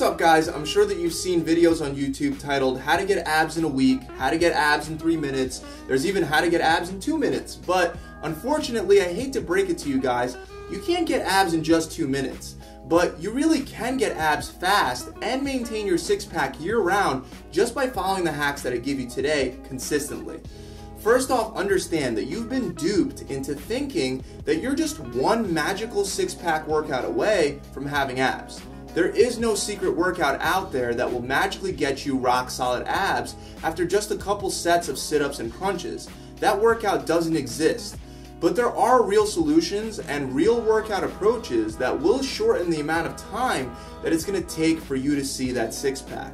What's up guys? I'm sure that you've seen videos on YouTube titled how to get abs in a week, how to get abs in three minutes, there's even how to get abs in two minutes. But unfortunately, I hate to break it to you guys, you can't get abs in just two minutes. But you really can get abs fast and maintain your six pack year round just by following the hacks that I give you today consistently. First off, understand that you've been duped into thinking that you're just one magical six pack workout away from having abs. There is no secret workout out there that will magically get you rock solid abs after just a couple sets of sit ups and crunches. That workout doesn't exist. But there are real solutions and real workout approaches that will shorten the amount of time that it's going to take for you to see that six pack.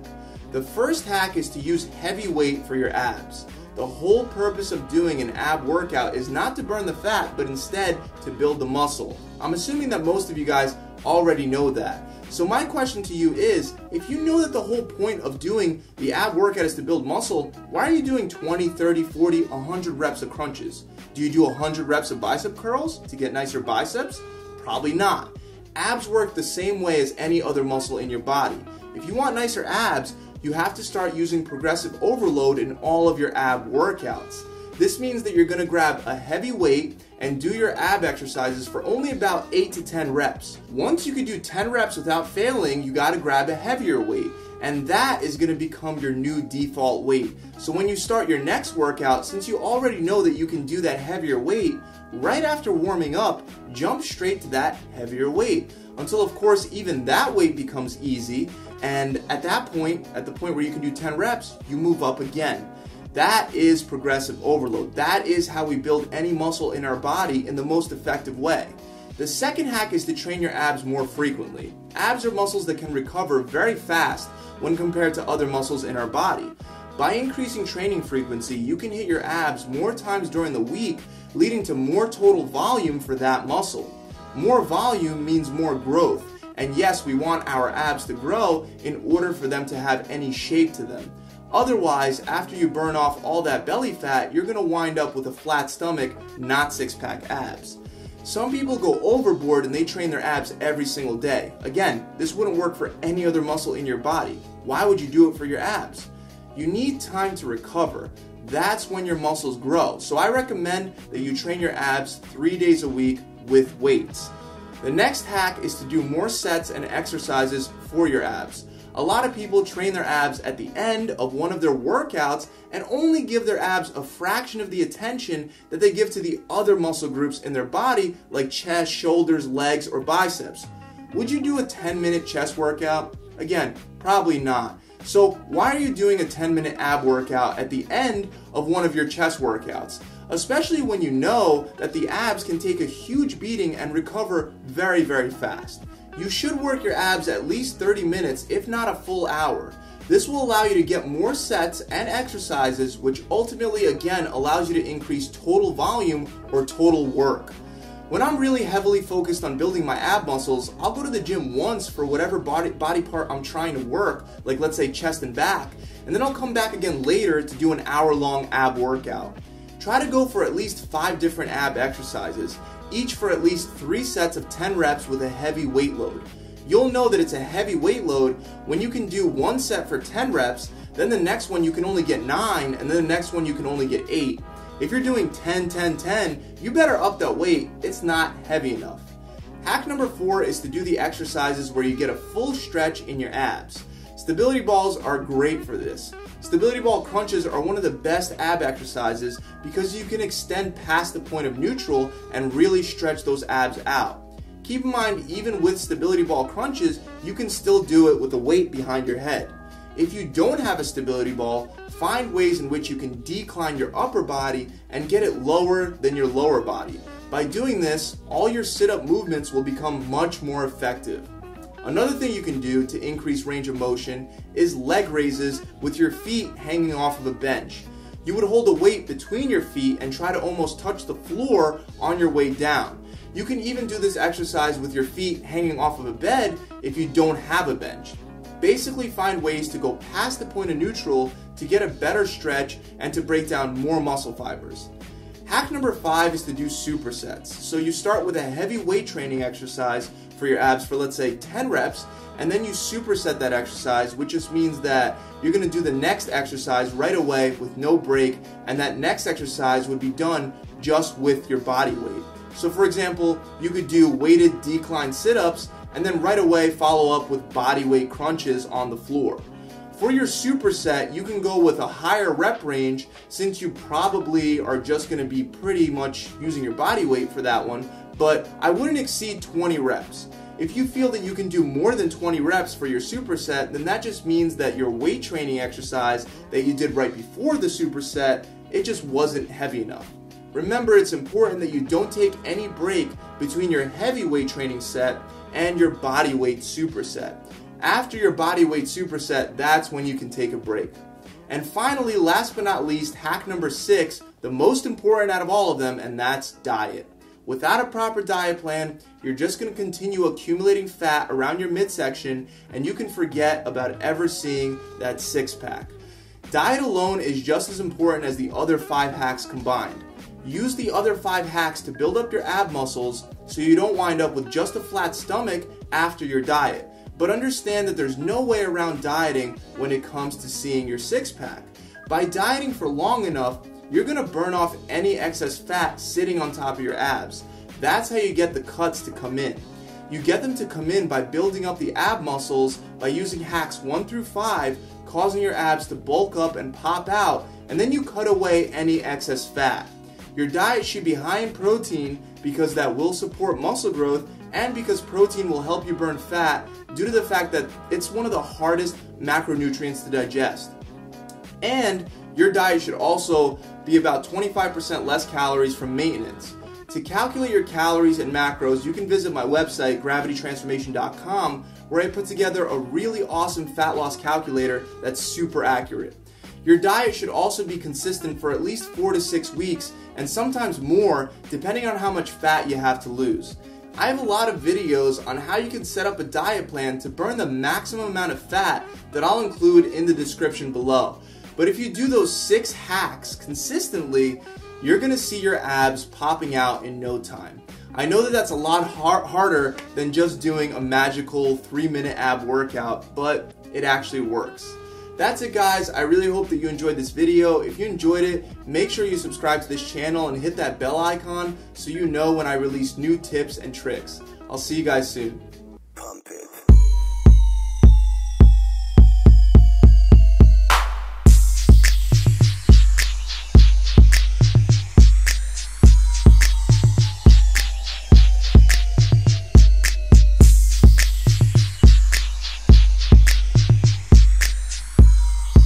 The first hack is to use heavy weight for your abs. The whole purpose of doing an ab workout is not to burn the fat, but instead to build the muscle. I'm assuming that most of you guys already know that. So my question to you is, if you know that the whole point of doing the ab workout is to build muscle, why are you doing 20, 30, 40, 100 reps of crunches? Do you do 100 reps of bicep curls to get nicer biceps? Probably not. Abs work the same way as any other muscle in your body. If you want nicer abs, you have to start using progressive overload in all of your ab workouts. This means that you're to grab a heavy weight and do your ab exercises for only about 8 to 10 reps. Once you can do 10 reps without failing, you got to grab a heavier weight. And that is to become your new default weight. So when you start your next workout, since you already know that you can do that heavier weight, right after warming up, jump straight to that heavier weight. Until, of course, even that weight becomes easy. And at that point, at the point where you can do 10 reps, you move up again. That is progressive overload. That is how we build any muscle in our body in the most effective way. The second hack is to train your abs more frequently. Abs are muscles that can recover very fast when compared to other muscles in our body. By increasing training frequency, you can hit your abs more times during the week, leading to more total volume for that muscle. More volume means more growth, and yes, we want our abs to grow in order for them to have any shape to them. Otherwise, after you burn off all that belly fat, you're gonna wind up with a flat stomach, not six pack abs. Some people go overboard and they train their abs every single day. Again, this wouldn't work for any other muscle in your body. Why would you do it for your abs? You need time to recover. That's when your muscles grow. So I recommend that you train your abs three days a week with weights. The next hack is to do more sets and exercises for your abs. A lot of people train their abs at the end of one of their workouts and only give their abs a fraction of the attention that they give to the other muscle groups in their body, like chest, shoulders, legs, or biceps. Would you do a 10 minute chest workout? Again, probably not. So, why are you doing a 10 minute ab workout at the end of one of your chest workouts? Especially when you know that the abs can take a huge beating and recover very, very fast. You should work your abs at least 30 minutes, if not a full hour. This will allow you to get more sets and exercises, which ultimately again allows you to increase total volume or total work. When I'm really heavily focused on building my ab muscles, I'll go to the gym once for whatever body, body part I'm trying to work, like let's say chest and back, and then I'll come back again later to do an hour long ab workout. Try to go for at least five different ab exercises each for at least three sets of 10 reps with a heavy weight load. You'll know that it's a heavy weight load when you can do one set for 10 reps, then the next one you can only get 9, and then the next one you can only get 8. If you're doing 10, 10, 10, you better up that weight. It's not heavy enough. Hack number four is to do the exercises where you get a full stretch in your abs. Stability balls are great for this. Stability ball crunches are one of the best ab exercises because you can extend past the point of neutral and really stretch those abs out. Keep in mind, even with stability ball crunches, you can still do it with a weight behind your head. If you don't have a stability ball, find ways in which you can decline your upper body and get it lower than your lower body. By doing this, all your sit up movements will become much more effective. Another thing you can do to increase range of motion is leg raises with your feet hanging off of a bench. You would hold a weight between your feet and try to almost touch the floor on your way down. You can even do this exercise with your feet hanging off of a bed if you don't have a bench. Basically, find ways to go past the point of neutral to get a better stretch and to break down more muscle fibers. Hack number five is to do supersets. So you start with a heavy weight training exercise for your abs for let's say 10 reps, and then you superset that exercise, which just means that you're gonna do the next exercise right away with no break, and that next exercise would be done just with your body weight. So for example, you could do weighted decline sit-ups and then right away follow up with body weight crunches on the floor. For your superset, you can go with a higher rep range since you probably are just to be pretty much using your body weight for that one, but I wouldn't exceed 20 reps. If you feel that you can do more than 20 reps for your superset, then that just means that your weight training exercise that you did right before the superset, it just wasn't heavy enough. Remember, it's important that you don't take any break between your heavy weight training set and your body weight superset. After your body weight superset, that's when you can take a break. And finally, last but not least, hack number six, the most important out of all of them, and that's diet. Without a proper diet plan, you're just going to continue accumulating fat around your midsection and you can forget about ever seeing that six pack. Diet alone is just as important as the other five hacks combined. Use the other five hacks to build up your ab muscles so you don't wind up with just a flat stomach after your diet. But understand that there's no way around dieting when it comes to seeing your six pack. By dieting for long enough, you're gonna burn off any excess fat sitting on top of your abs. That's how you get the cuts to come in. You get them to come in by building up the ab muscles by using hacks 1 through 5, causing your abs to bulk up and pop out, and then you cut away any excess fat. Your diet should be high in protein because that will support muscle growth and because protein will help you burn fat due to the fact that it's one of the hardest macronutrients to digest. And your diet should also be about 25% less calories from maintenance. To calculate your calories and macros, you can visit my website, gravitytransformation.com, where I put together a really awesome fat loss calculator that's super accurate. Your diet should also be consistent for at least four to six weeks, and sometimes more, depending on how much fat you have to lose. I have a lot of videos on how you can set up a diet plan to burn the maximum amount of fat that I'll include in the description below. But if you do those six hacks consistently, you're gonna see your abs popping out in no time. I know that that's a lot har harder than just doing a magical three minute ab workout, but it actually works. That's it guys, I really hope that you enjoyed this video. If you enjoyed it, make sure you subscribe to this channel and hit that bell icon so you know when I release new tips and tricks. I'll see you guys soon.